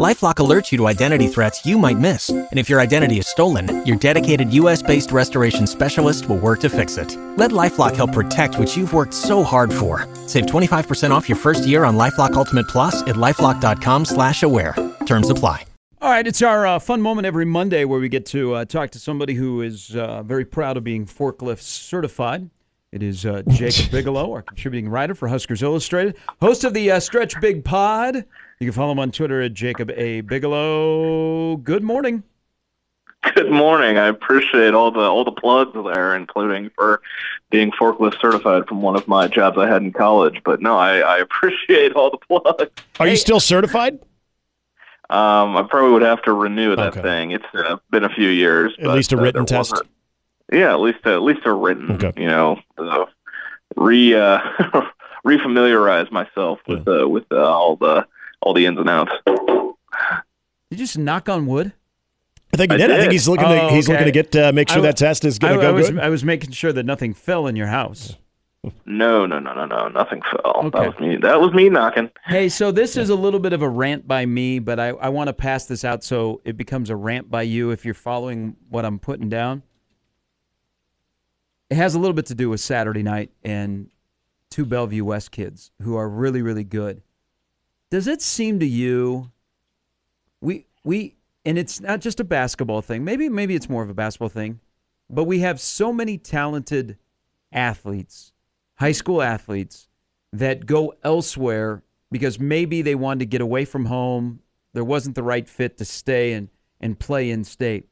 LifeLock alerts you to identity threats you might miss, and if your identity is stolen, your dedicated U.S.-based restoration specialist will work to fix it. Let LifeLock help protect what you've worked so hard for. Save 25% off your first year on LifeLock Ultimate Plus at lifeLock.com/slash-aware. Terms apply. All right, it's our uh, fun moment every Monday where we get to uh, talk to somebody who is uh, very proud of being forklift certified. It is uh, Jacob Bigelow, our contributing writer for Huskers Illustrated, host of the uh, Stretch Big Pod. You can follow him on Twitter at Jacob A. Bigelow. Good morning. Good morning. I appreciate all the all the plugs there, including for being forklift certified from one of my jobs I had in college. But no, I, I appreciate all the plugs. Are you still certified? Um, I probably would have to renew that Okay. thing. It's uh, been a few years. At but, least a uh, written there test? Yeah, at least a, at least a written. Okay. You know, uh, re uh, refamiliarize myself with uh, with uh, all the all the ins and outs. Did you just knock on wood? I think he I did. I think he's looking. Oh, to, he's okay. looking to get uh, make sure I- that test is going to go I was, good. I was making sure that nothing fell in your house. No, no, no, no, no. Nothing fell. Okay. That was me. That was me knocking. Hey, so this is a little bit of a rant by me, but I, I want to pass this out so it becomes a rant by you if you're following what I'm putting down. It has a little bit to do with Saturday night and two Bellevue West kids who are really, really good. Does it seem to you we we and it's not just a basketball thing. Maybe maybe it's more of a basketball thing, but we have so many talented athletes, high school athletes that go elsewhere because maybe they wanted to get away from home. There wasn't the right fit to stay and, and play in state.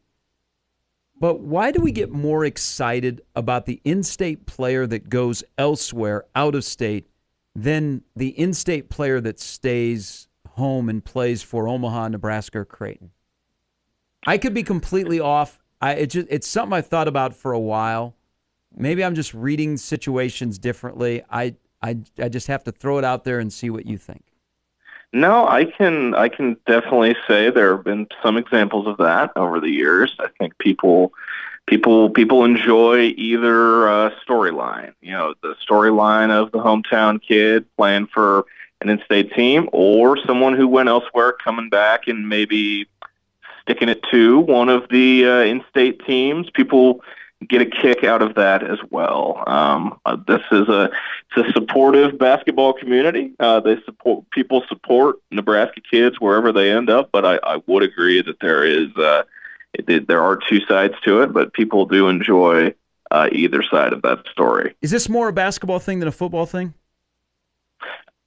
But why do we get more excited about the in state player that goes elsewhere, out of state, than the in state player that stays home and plays for Omaha, Nebraska, or Creighton? I could be completely off. I it just it's something I thought about for a while. Maybe I'm just reading situations differently. I I I just have to throw it out there and see what you think. No, I can I can definitely say there have been some examples of that over the years. I think people people people enjoy either uh, storyline, you know, the storyline of the hometown kid playing for an in-state team, or someone who went elsewhere coming back and maybe sticking it to one of the uh, in-state teams. People get a kick out of that as well. Um, uh, this is a it's a supportive basketball community. Uh, they support people support Nebraska kids wherever they end up. But I, I would agree that there is uh, it, there are two sides to it, but people do enjoy uh, either side of that story. Is this more a basketball thing than a football thing?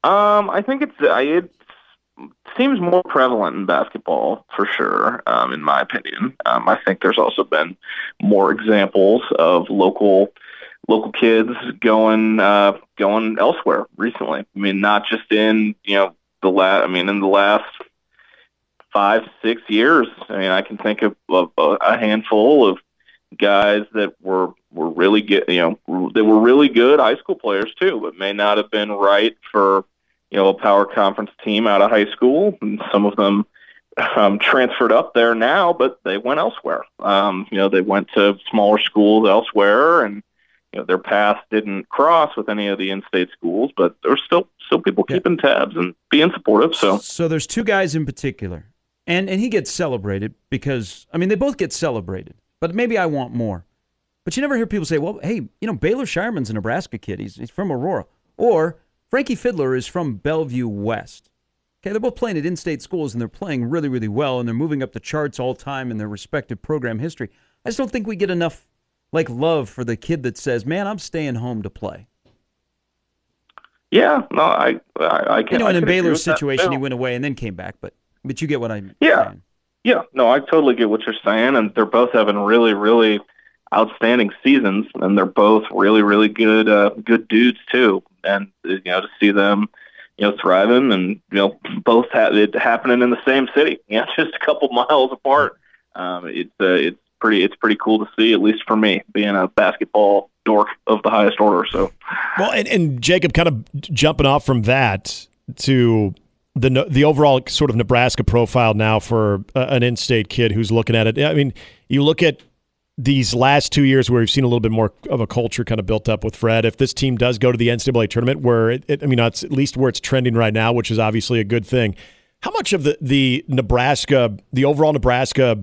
Um, I think it's I- it seems more prevalent in basketball for sure. Um, in my opinion, um, I think there's also been more examples of local local kids going uh, going elsewhere recently. I mean, not just in you know the last. I mean, in the last five six years. I mean, I can think of, of a handful of guys that were were really good. You know, they were really good high school players too, but may not have been right for you know a power conference team out of high school. And some of them um, transferred up there now, but they went elsewhere. Um, you know, they went to smaller schools elsewhere, and you know their paths didn't cross with any of the in-state schools. But there's still still people Yeah. keeping tabs and being supportive. So So there's two guys in particular, and and he gets celebrated because I mean they both get celebrated, but maybe I want more. But you never hear people say, "Well, hey, you know Baylor Scheierman's a Nebraska kid. He's he's from Aurora," or Frankie Fidler is from Bellevue West. Okay, they're both playing at in-state schools and they're playing really, really well, and they're moving up the charts all time in their respective program history. I just don't think we get enough like love for the kid that says, "Man, I'm staying home to play." yeah, no, I I, I can. You know, I in Baylor's that, situation, he went away and then came back, but but you get what I'm Yeah. saying. Yeah, no, I totally get what you're saying, and they're both having really, really outstanding seasons, and they're both really, really good, uh, good dudes too. And you know, to see them, you know, thriving, and you know, both have it happening in the same city, you know, just a couple miles apart. Um, it's uh, it's pretty, it's pretty cool to see, at least for me, being a basketball dork of the highest order. So, Well, and, and Jacob, kind of jumping off from that to the the overall sort of Nebraska profile now for uh, an in-state kid who's looking at it. I mean, you look at these last two years where we've seen a little bit more of a culture kind of built up with Fred. If this team does go to the NCAA tournament, where it, it, I mean, it's at least where it's trending right now, which is obviously a good thing. How much of the the Nebraska, the overall Nebraska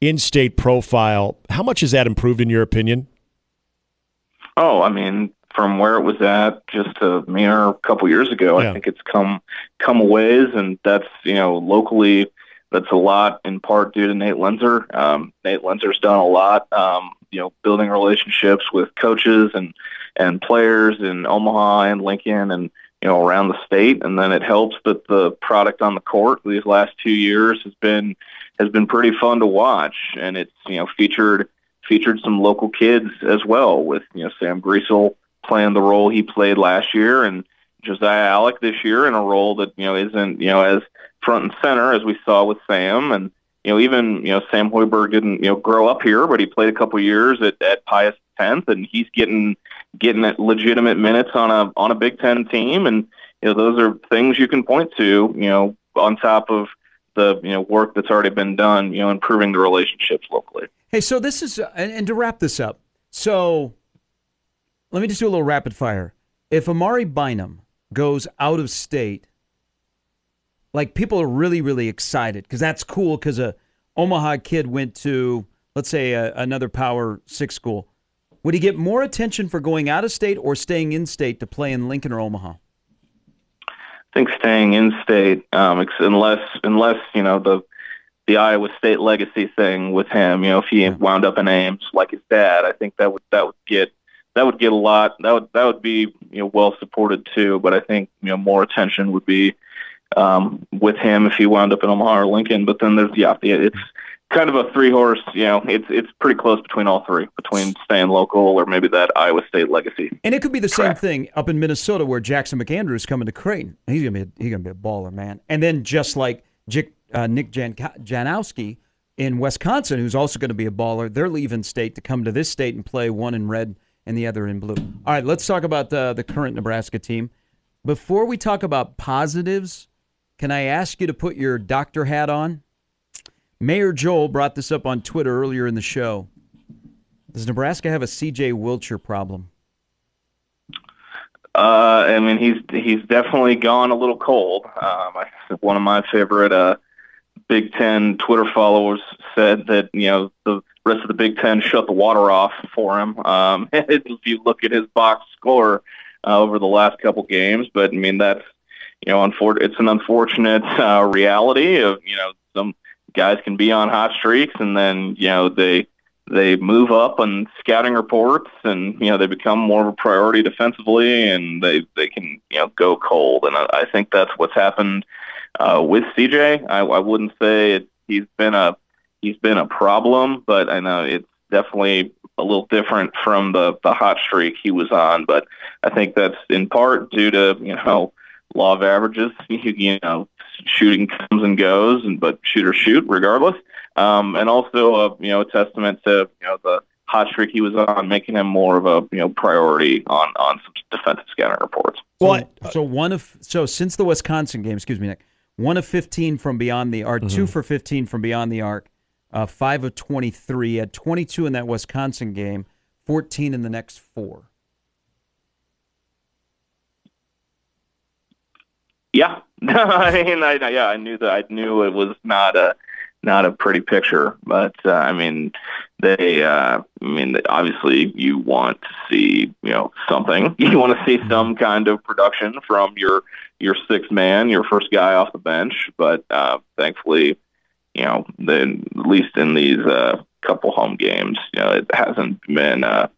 in-state profile, how much has that improved in your opinion? Oh, I mean, from where it was at just a mere couple years ago, Yeah. I think it's come come a ways, and that's you know locally that's a lot in part due to Nate Loenser. Um, Nate Loenser's done a lot, um, you know, building relationships with coaches and and players in Omaha and Lincoln and you know around the state, and then it helps that the product on the court these last two years has been has been pretty fun to watch, and it's you know featured featured some local kids as well with you know Sam Griesel playing the role he played last year and Josiah Allick this year in a role that you know isn't you know as front and center as we saw with Sam and you know even you know Sam Hoiberg didn't you know grow up here but he played a couple years at, at Pius Tenth and he's getting getting at legitimate minutes on a on a Big Ten team and you know those are things you can point to you know on top of the you know work that's already been done you know improving the relationships locally. Hey, so this is, uh, and, and to wrap this up, so let me just do a little rapid fire. If Amari Bynum goes out of state, like people are really, really excited because that's cool because a Omaha kid went to, let's say, a, another Power Six school. Would he get more attention for going out of state or staying in state to play in Lincoln or Omaha? I think staying in state, um, unless unless you know the the Iowa State legacy thing with him, you know, if he wound up in Ames like his dad, I think that would that would get that would get a lot. That would that would be you know well supported too. But I think you know more attention would be um, with him if he wound up in Omaha or Lincoln. But then there's yeah, it's kind of a three horse. You know, it's it's pretty close between all three, between staying local or maybe that Iowa State legacy. And it could be the same thing up in Minnesota where Jackson McAndrew is coming to Creighton. He's gonna be a, he's gonna be a baller, man. And then just like Jick, uh, Nick Jan- Janowski in Wisconsin, who's also going to be a baller, they're leaving state to come to this state and play one in red and the other in blue. All right, let's talk about the the current Nebraska team. Before we talk about positives, can I ask you to put your doctor hat on? Mayor Joel brought this up on Twitter earlier in the show. Does Nebraska have a CJ Wilcher problem? Uh, I mean, he's he's definitely gone a little cold. Um, I, one of my favorite uh, Big Ten Twitter followers said that you know the rest of the Big Ten shut the water off for him. Um, if you look at his box score uh, over the last couple games, but I mean that's you know unfor- it's an unfortunate uh, reality of you know some guys can be on hot streaks and then you know they they move up on scouting reports and you know they become more of a priority defensively and they they can you know go cold and I, I think that's what's happened uh, with CJ. I, I wouldn't say it, he's been a he's been a problem, but I know it's definitely a little different from the the hot streak he was on. But I think that's in part due to you know law of averages. You, you know, shooting comes and goes, and but shoot or shoot regardless. Um, and also, a, you know, a testament to you know the hot streak he was on, making him more of a you know priority on on some defensive scouting reports. Well, So, so one of so since the Wisconsin game, excuse me, Nick, one of fifteen from beyond the arc, two for fifteen from beyond the arc, uh, five of twenty-three, had twenty-two in that Wisconsin game, fourteen in the next four. Yeah, I mean, I, yeah, I knew that. I knew it was not a not a pretty picture, but uh, I mean, they. Uh, I mean, obviously, you want to see you know something. You want to see some kind of production from your your sixth man, your first guy off the bench. But uh, thankfully, you know, then at least in these uh, couple home games, you know, it hasn't been uh,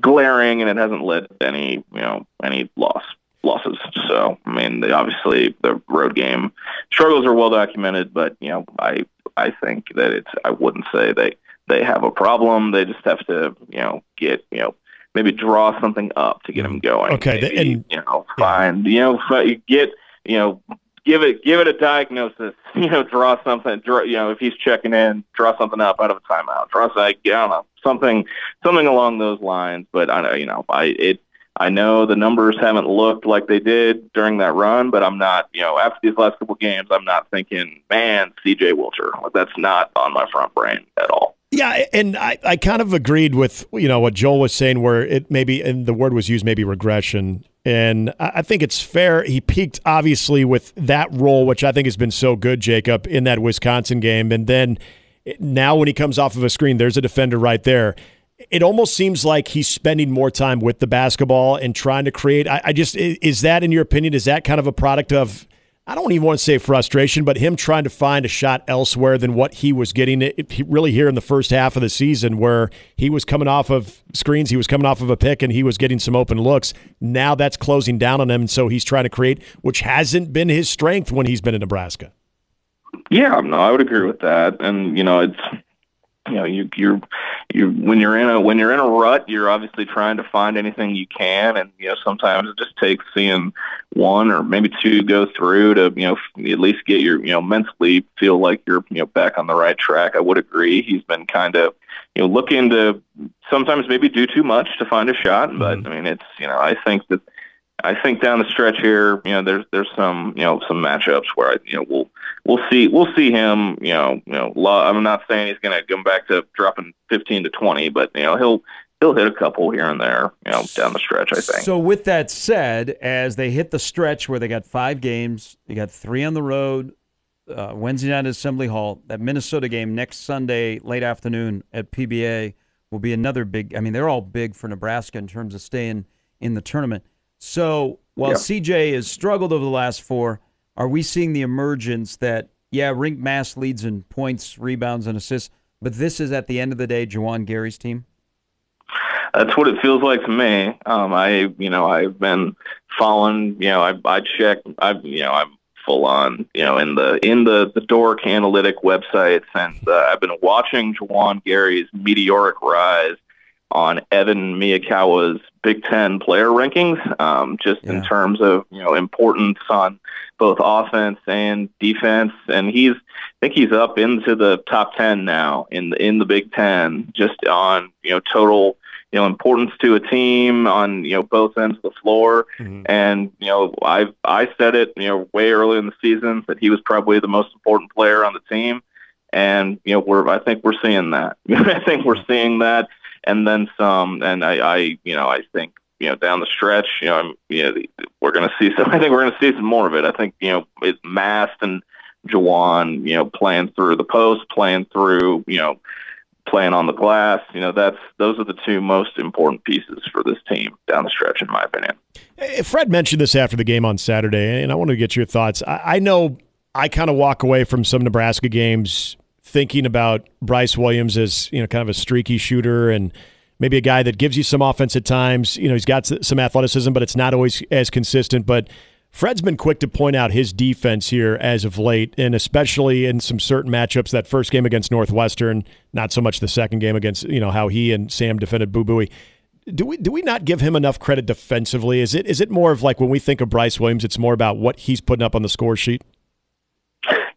glaring, and it hasn't led to any you know any loss losses. So I mean, they obviously the road game struggles are well documented, but you know, I I think that it's I wouldn't say they they have a problem. They just have to you know get you know maybe draw something up to get them going. Okay, maybe, and- you know find you know get you know. Give it, give it a diagnosis. You know, draw something. Draw, you know, if he's checking in, draw something up out of a timeout. Draw, I don't know, something, something along those lines. But I know, you know, I it I know the numbers haven't looked like they did during that run, but I'm not, you know, after these last couple games, I'm not thinking, man, CJ Wilcher. Like, that's not on my front brain at all. Yeah, and I, I kind of agreed with you know what Joel was saying, where it maybe and the word was used maybe regression, and I think it's fair. He peaked obviously with that role, which I think has been so good, Jacob, in that Wisconsin game, and then now when he comes off of a screen, there's a defender right there it almost seems like he's spending more time with the basketball and trying to create. I, just is that, in your opinion, is that kind of a product of? I don't even want to say frustration, but him trying to find a shot elsewhere than what he was getting. It, really here in the first half of the season, where he was coming off of screens, he was coming off of a pick, and he was getting some open looks. Now that's closing down on him, and so he's trying to create, which hasn't been his strength when he's been in Nebraska. Yeah, no, I would agree with that, and you know, it's you know you you're you when you're in a when you're in a rut you're obviously trying to find anything you can. And you know sometimes it just takes seeing one or maybe two go through to you know at least get your you know mentally feel like you're you know back on the right track. I would agree. He's been kind of you know looking to sometimes maybe do too much to find a shot. But mm-hmm. i mean it's you know i think that I think down the stretch here, you know, there's there's some you know some matchups where I you know we'll we'll see we'll see him you know you know I'm not saying he's going to come back to dropping 15 to 20, but you know he'll he'll hit a couple here and there you know down the stretch. I think. So with that said, as they hit the stretch where they got five games, they got three on the road. Uh, Wednesday night at Assembly Hall. That Minnesota game next Sunday late afternoon at PBA will be another big. I mean, they're all big for Nebraska in terms of staying in the tournament. So while yeah. CJ has struggled over the last four, are we seeing the emergence that yeah, Rienk Mast leads in points, rebounds, and assists, but this is at the end of the day Juwan Gary's team? That's what it feels like to me. Um, I, you know, I've been following. You know, I, I check. I, you know, I'm full on. You know, in the in the the Dork analytic websites, and uh, I've been watching Juwan Gary's meteoric rise on Evan Miyakawa's Big Ten player rankings, um, just yeah. in terms of you know importance on both offense and defense. And he's, I think he's up into the top ten now in the in the Big Ten, just on you know total you know importance to a team on you know both ends of the floor. Mm-hmm. And you know I I said it you know way early in the season that he was probably the most important player on the team. And you know we're I think we're seeing that. I think we're seeing that and then some. And I, I you know, I think you know down the stretch, you know, I'm, you know, we're going to see some. I think we're going to see some more of it. I think you know, it's Mast and Juwan, you know, playing through the post, playing through, you know, playing on the glass. You know, that's those are the two most important pieces for this team down the stretch, in my opinion. Fred mentioned this after the game on Saturday, and I want to get your thoughts. I, I know I kind of walk away from some Nebraska games thinking about Bryce Williams as you know kind of a streaky shooter and maybe a guy that gives you some offense at times. You know, he's got some athleticism, but it's not always as consistent. But Fred's been quick to point out his defense here as of late, and especially in some certain matchups. That first game against Northwestern, not so much the second game against you know how he and Sam defended Boo Buie. Do we do we not give him enough credit defensively? Is it is it more of like when we think of Bryce Williams, it's more about what he's putting up on the score sheet?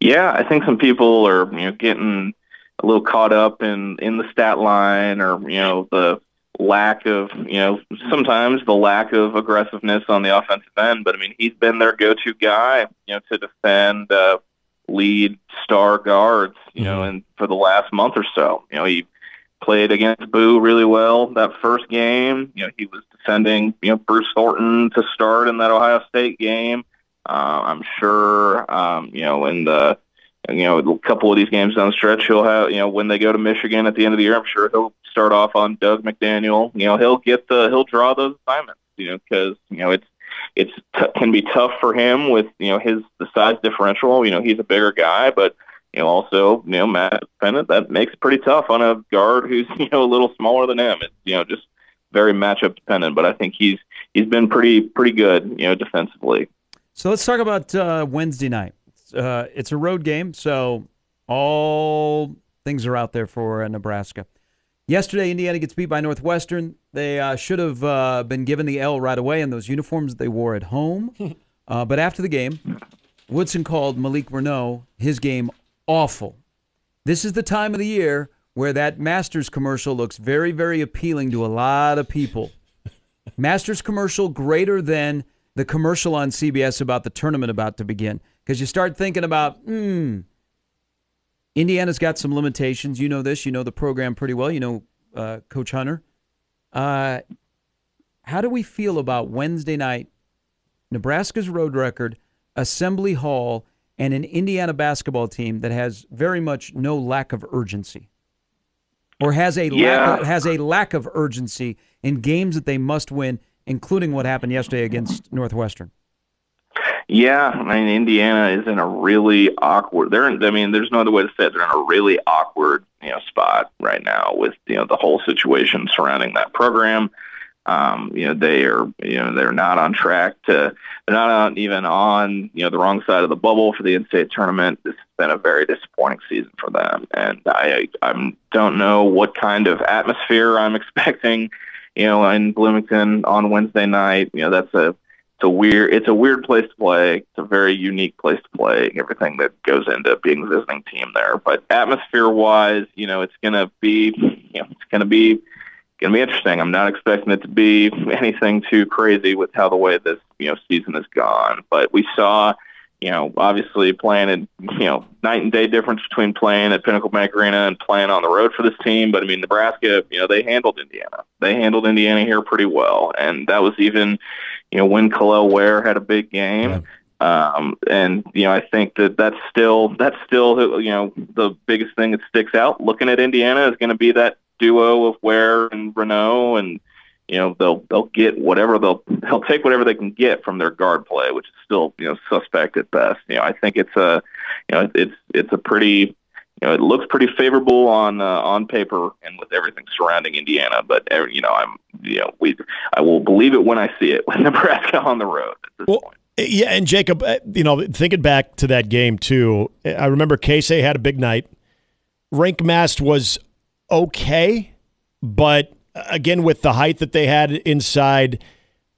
Yeah, I think some people are you know getting a little caught up in in the stat line or you know the lack of you know sometimes the lack of aggressiveness on the offensive end. But I mean, he's been their go-to guy, you know, to defend uh, lead star guards, you mm-hmm. know, and for the last month or so, you know, he played against Boo really well that first game. You know, he was defending you know Bruce Thornton to start in that Ohio State game. Uh, I'm sure, um, you know, in the you know a couple of these games down the stretch, he'll have you know when they go to Michigan at the end of the year, I'm sure he'll start off on Dug McDaniel. You know, he'll get the he'll draw those assignments. You know, because you know it's it's t- can be tough for him with you know his the size differential. You know, he's a bigger guy, but you know also you know Matt Pennant that makes it pretty tough on a guard who's you know a little smaller than him. It's you know just very matchup dependent, but I think he's he's been pretty pretty good you know defensively. So let's talk about uh, Wednesday night. Uh, it's a road game, so all things are out there for uh, Nebraska. Yesterday, Indiana gets beat by Northwestern. They uh, should have uh, been given the L right away in those uniforms they wore at home. Uh, but after the game, Woodson called Malik Reneau his game awful. This is the time of the year where that Masters commercial looks very, very appealing to a lot of people. Masters commercial greater than the commercial on CBS about the tournament about to begin. Because you start thinking about, hmm, Indiana's got some limitations. You know this. You know the program pretty well. You know uh, Coach Hunter. Uh, how do we feel about Wednesday night, Nebraska's road record, Assembly Hall, and an Indiana basketball team that has very much no lack of urgency, or has a Yeah. lack of, has a lack of urgency in games that they must win, including what happened yesterday against Northwestern? Yeah, I mean Indiana is in a really awkward. They're in, I mean, there's no other way to say it. They're in a really awkward, you know, spot right now with you know the whole situation surrounding that program. Um, you know, they are you know they're not on track to. They're not on, even on you know the wrong side of the bubble for the in-state tournament. This has been a very disappointing season for them, and I I don't know what kind of atmosphere I'm expecting. You know, in Bloomington on Wednesday night. You know, that's a it's a weird it's a weird place to play. It's a very unique place to play. Everything that goes into being the visiting team there. But atmosphere wise, you know, it's gonna be you know, it's gonna be gonna be interesting. I'm not expecting it to be anything too crazy with how the way this, you know, season has gone. But we saw you know, obviously playing in, you know, night and day difference between playing at Pinnacle Bank Arena and playing on the road for this team. But I mean, Nebraska, you know, they handled Indiana. They handled Indiana here pretty well. And that was even, you know, when Kel'el Ware had a big game. Um, and, you know, I think that that's still, that's still, you know, the biggest thing that sticks out looking at Indiana is going to be that duo of Ware and Reneau and, you know they'll they'll get whatever they'll they'll take whatever they can get from their guard play, which is still you know suspect at best. You know I think it's a you know it's it's a pretty you know it looks pretty favorable on uh, on paper and with everything surrounding Indiana, but you know I'm you know we I will believe it when I see it with Nebraska on the road at this Well, point. Yeah, and Jacob, uh, you know, thinking back to that game too, I remember Keisei had a big night. Rienk Mast was okay, but again, with the height that they had inside,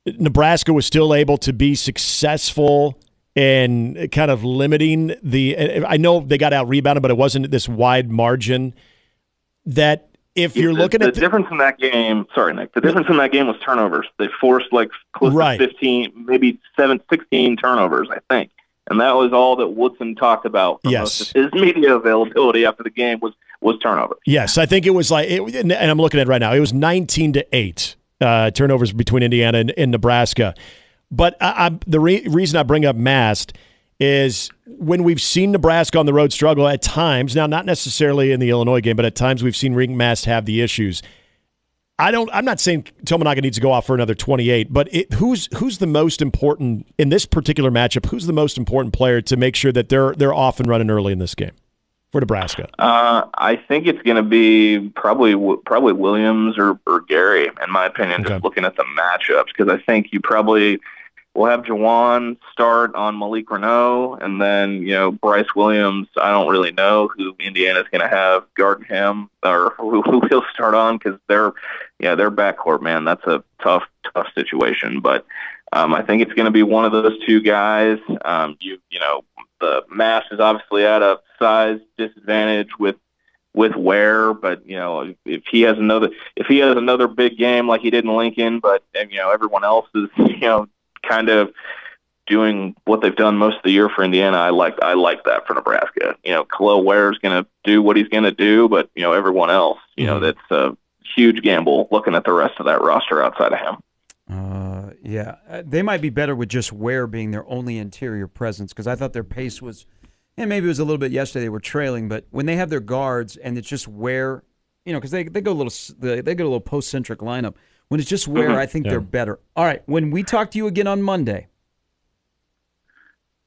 Nebraska was still able to be successful in kind of limiting the. I know they got out rebounded, but it wasn't this wide margin. That if you're the, looking the at the, difference in that game, sorry, Nick, the difference in that game was turnovers. They forced like close Right. to 15, maybe seven, 16 turnovers, I think. And that was all that Woodson talked about Yes. his media availability after the game was was turnovers. Yes, I think it was like, it, and I'm looking at it right now. It was 19 to eight uh, turnovers between Indiana and, and Nebraska. But I, I, the re- reason I bring up Mast is when we've seen Nebraska on the road struggle at times. Now, not necessarily in the Illinois game, but at times we've seen Rienk Mast have the issues. I don't. I'm not saying Tominaga needs to go off for another 28, but it, who's who's the most important in this particular matchup? Who's the most important player to make sure that they're they're off and running early in this game for Nebraska? Uh, I think it's going to be probably probably Williams or, or Gary, in my opinion, Okay. just looking at the matchups, because I think you probably will have Juwan start on Malik Reneau, and then you know Bryce Williams. I don't really know who Indiana's going to have guarding him or who, who he'll start on because they're yeah their backcourt man. That's a tough tough situation, but. Um, I think it's going to be one of those two guys. Um, you you know the Mast is obviously at a size disadvantage with with Ware, but you know if, he has another if he has another big game like he did in Lincoln, but and, you know everyone else is you know kind of doing what they've done most of the year for Indiana. I like I like that for Nebraska. You know, Kel'el Ware is going to do what he's going to do, but you know everyone else, you know, Mhm. that's a huge gamble looking at the rest of that roster outside of him. Uh, yeah, Uh, they might be better with just Ware being their only interior presence because I thought their pace was, and maybe it was a little bit yesterday they were trailing, but when they have their guards and it's just Ware, you know, because they they go a little they, they go a little post centric lineup. When it's just Ware, I think Yeah. they're better. All right, when we talk to you again on Monday,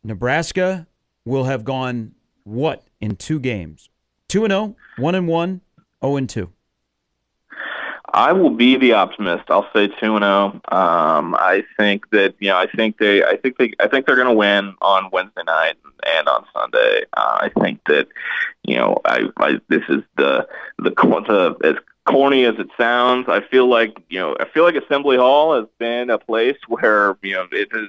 Nebraska will have gone what in two games? Two and zero, one and one, zero and two. I will be the optimist. I'll say two and zero. Um, I think that you know. I think they. I think they. I think they're going to win on Wednesday night and on Sunday. Uh, I think that you know. I, I. This is the the the as corny as it sounds. I feel like you know. I feel like Assembly Hall has been a place where you know it has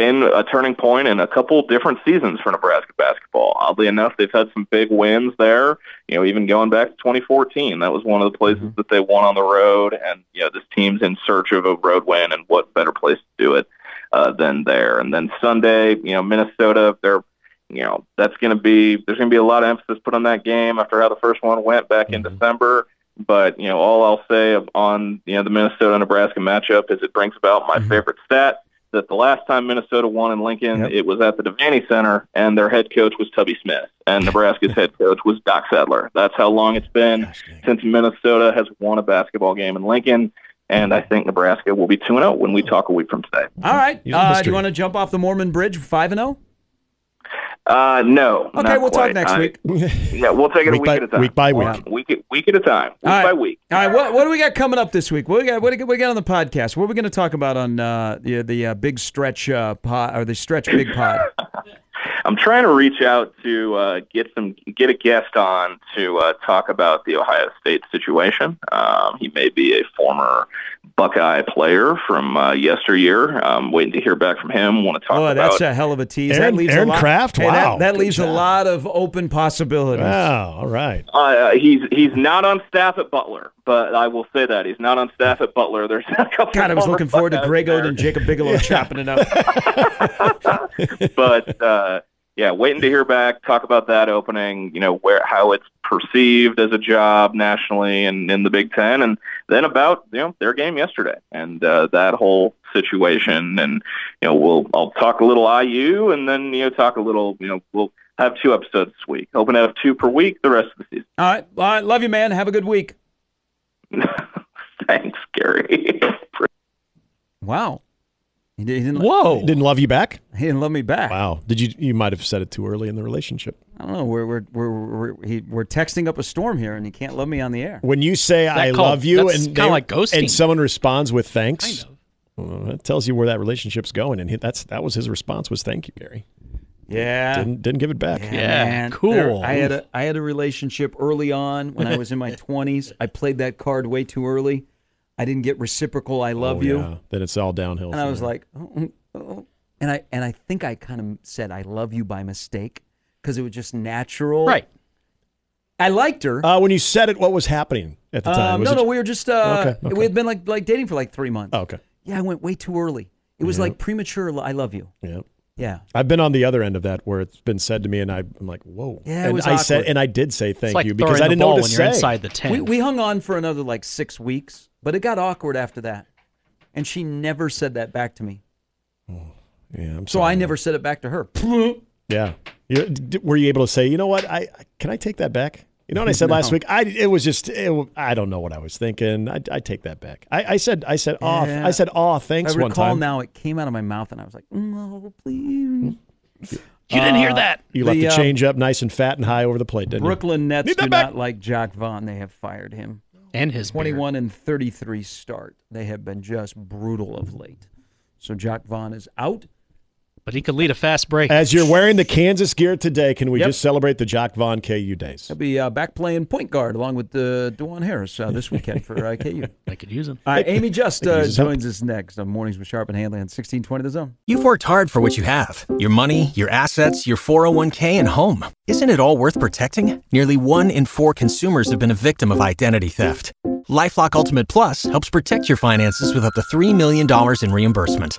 been a turning point in a couple different seasons for Nebraska basketball. Oddly enough, they've had some big wins there. You know, even going back to 2014, that was one of the places mm-hmm. that they won on the road. And you know, this team's in search of a road win, and what better place to do it uh, than there? And then Sunday, you know, Minnesota, they're you know, that's going to be there's going to be a lot of emphasis put on that game after how the first one went back mm-hmm. in December. But you know, all I'll say on you know the Minnesota Nebraska matchup is it brings about my mm-hmm. favorite stat that the last time Minnesota won in Lincoln, yep. it was at the Devaney Center, and their head coach was Tubby Smith, and Nebraska's head coach was Doc Sadler. That's how long it's been Gosh, since Minnesota has won a basketball game in Lincoln. And I think Nebraska will be 2 0 when we talk a week from today. All right. Uh, do you want to jump off the Mormon Bridge 5 0? Uh, no. Okay, we'll quite. talk next I, week. Yeah, we'll take it week a week by, at a time. Week by week. week, week at a time. Week right. by week. All right. What, what do we got coming up this week? What do we got? What do we got on the podcast? What are we going to talk about on uh, the the uh, big stretch uh, pod or the stretch big pod? I'm trying to reach out to uh, get some get a guest on to uh, talk about the Ohio State situation. Um, he may be a former Buckeye player from uh, yesteryear. I'm waiting to hear back from him. Want to talk oh, about? that's a hell of a tease. Aaron, that leaves Aaron a lot, Craft. Hey, wow, that, that leaves job. a lot of open possibilities. Wow. All right. Uh, he's he's not on staff at Butler, but I will say that he's not on staff at Butler. There's a couple. God, I was looking forward to Greg Oden and Jacob Bigelow yeah. chopping it up. but. Uh, yeah, waiting to hear back. Talk about that opening. You know where how it's perceived as a job nationally and in the Big Ten, and then about you know their game yesterday and uh, that whole situation. And you know we'll I'll talk a little IU, and then you know talk a little. You know we'll have two episodes this week. Hoping to have two per week the rest of the season. All right, all right. Love you, man. Have a good week. Thanks, Gary. wow. He, did, he didn't. Whoa! He didn't love you back. He didn't love me back. Wow! Did you? You might have said it too early in the relationship. I don't know. We're we're we're we're, he, we're texting up a storm here, and he can't love me on the air. When you say that "I called, love you," and kind of like ghosting, and someone responds with thanks, kind of. well, that tells you where that relationship's going. And he, that's that was his response was "Thank you, Gary." Yeah, didn't didn't give it back. Yeah, yeah man. cool. There, I had a I had a relationship early on when I was in my twenties. I played that card way too early. I didn't get reciprocal "I love oh, you." Yeah. Then it's all downhill. And I was there. like, oh, oh, oh, and I and I think I kind of said "I love you" by mistake because it was just natural. Right. I liked her. Uh, when you said it, what was happening at the time? Um, Was no, it- no, we were just uh, Okay, okay. we had been like like dating for like three months. Oh, okay. Yeah, I went way too early. It was Yeah. like premature. "I love you." Yeah. Yeah. I've been on the other end of that where it's been said to me, and I, I'm like, "Whoa!" Yeah, it and was I said, and I did say thank like you because I didn't know ball what when to you're inside the ten. We we hung on for another like six weeks, but it got awkward after that, and she never said that back to me. Oh, Yeah, I'm So sorry. I never said it back to her. Yeah. You, were you able to say, you know what? I I- can I take that back? You know what I said last week? I it was just it, w- I don't know what I was thinking. I I take that back. I, I said I said off. Yeah. I said aw thanks I one recall time. now it came out of my mouth, and I was like, "No, please." you didn't hear that. You left The, the, uh, change up nice and fat and high over the plate, didn't you? Brooklyn Nets do back. not like Jacque Vaughn. They have fired him. And his beard. 21 and 33 start. They have been just brutal of late. So Jacque Vaughn is out. But he could lead a fast break. As you're wearing the Kansas gear today, can we Yep. just celebrate the Jacque Vaughn KU days? He'll be uh, back playing point guard along with uh, Dajuan Harris uh, this weekend for uh, KU. I could use him. All right, Amy Just uh, Use his help. joins us next on Mornings with Sharp and Hanley on 1620 The Zone. You've worked hard for what you have your money, your assets, your 401k, and home. Isn't it all worth protecting? Nearly one in four consumers have been a victim of identity theft. Lifelock Ultimate Plus helps protect your finances with up to $3 million in reimbursement.